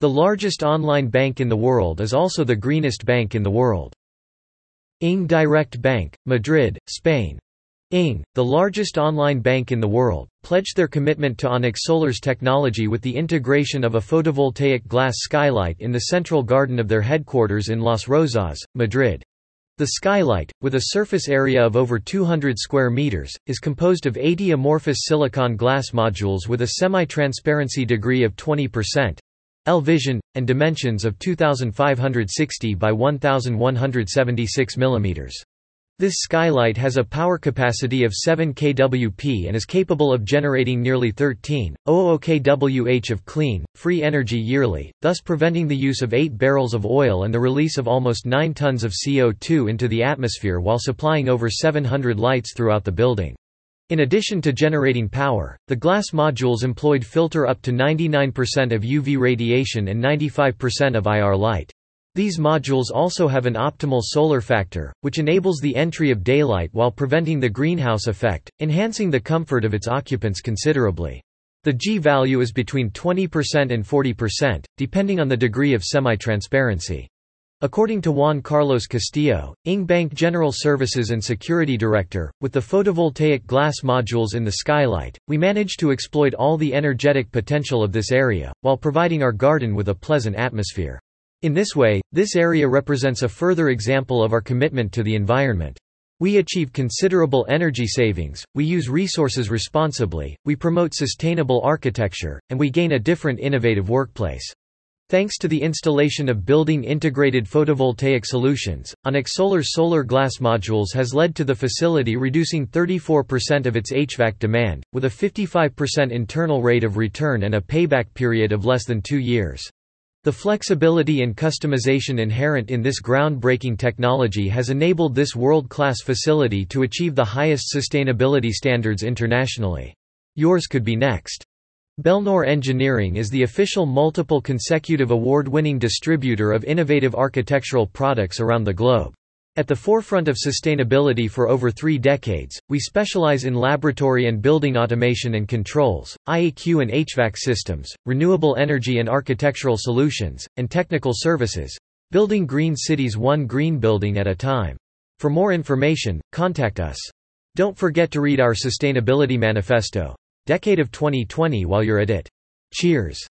The largest online bank in the world is also the greenest bank in the world. ING Direct Bank, Madrid, Spain. ING, the largest online bank in the world, pledged their commitment to Onyx Solar's technology with the integration of a photovoltaic glass skylight in the central garden of their headquarters in Las Rozas, Madrid. The skylight, with a surface area of over 200 square meters, is composed of 80 amorphous silicon glass modules with a semi-transparency degree of 20%, L-vision, and dimensions of 2560 by 1176 mm. This skylight has a power capacity of 7 kWp and is capable of generating nearly 13.00 kWh of clean, free energy yearly, thus preventing the use of 8 barrels of oil and the release of almost 9 tons of CO2 into the atmosphere while supplying over 700 lights throughout the building. In addition to generating power, the glass modules employed filter up to 99% of UV radiation and 95% of IR light. These modules also have an optimal solar factor, which enables the entry of daylight while preventing the greenhouse effect, enhancing the comfort of its occupants considerably. The G value is between 20% and 40%, depending on the degree of semi-transparency. According to Juan Carlos Castillo, ING Bank General Services and Security Director, with the photovoltaic glass modules in the skylight, we manage to exploit all the energetic potential of this area, while providing our garden with a pleasant atmosphere. In this way, this area represents a further example of our commitment to the environment. We achieve considerable energy savings, we use resources responsibly, we promote sustainable architecture, and we gain a different innovative workplace. Thanks to the installation of building integrated photovoltaic solutions, Onyx Solar's solar glass modules has led to the facility reducing 34% of its HVAC demand, with a 55% internal rate of return and a payback period of less than two years. The flexibility and customization inherent in this groundbreaking technology has enabled this world-class facility to achieve the highest sustainability standards internationally. Yours could be next. Belnor Engineering is the official multiple consecutive award-winning distributor of innovative architectural products around the globe. At the forefront of sustainability for over three decades, we specialize in laboratory and building automation and controls, IAQ and HVAC systems, renewable energy and architectural solutions, and technical services, building green cities one green building at a time. For more information, contact us. Don't forget to read our Sustainability Manifesto. Decade of 2020 while you're at it. Cheers.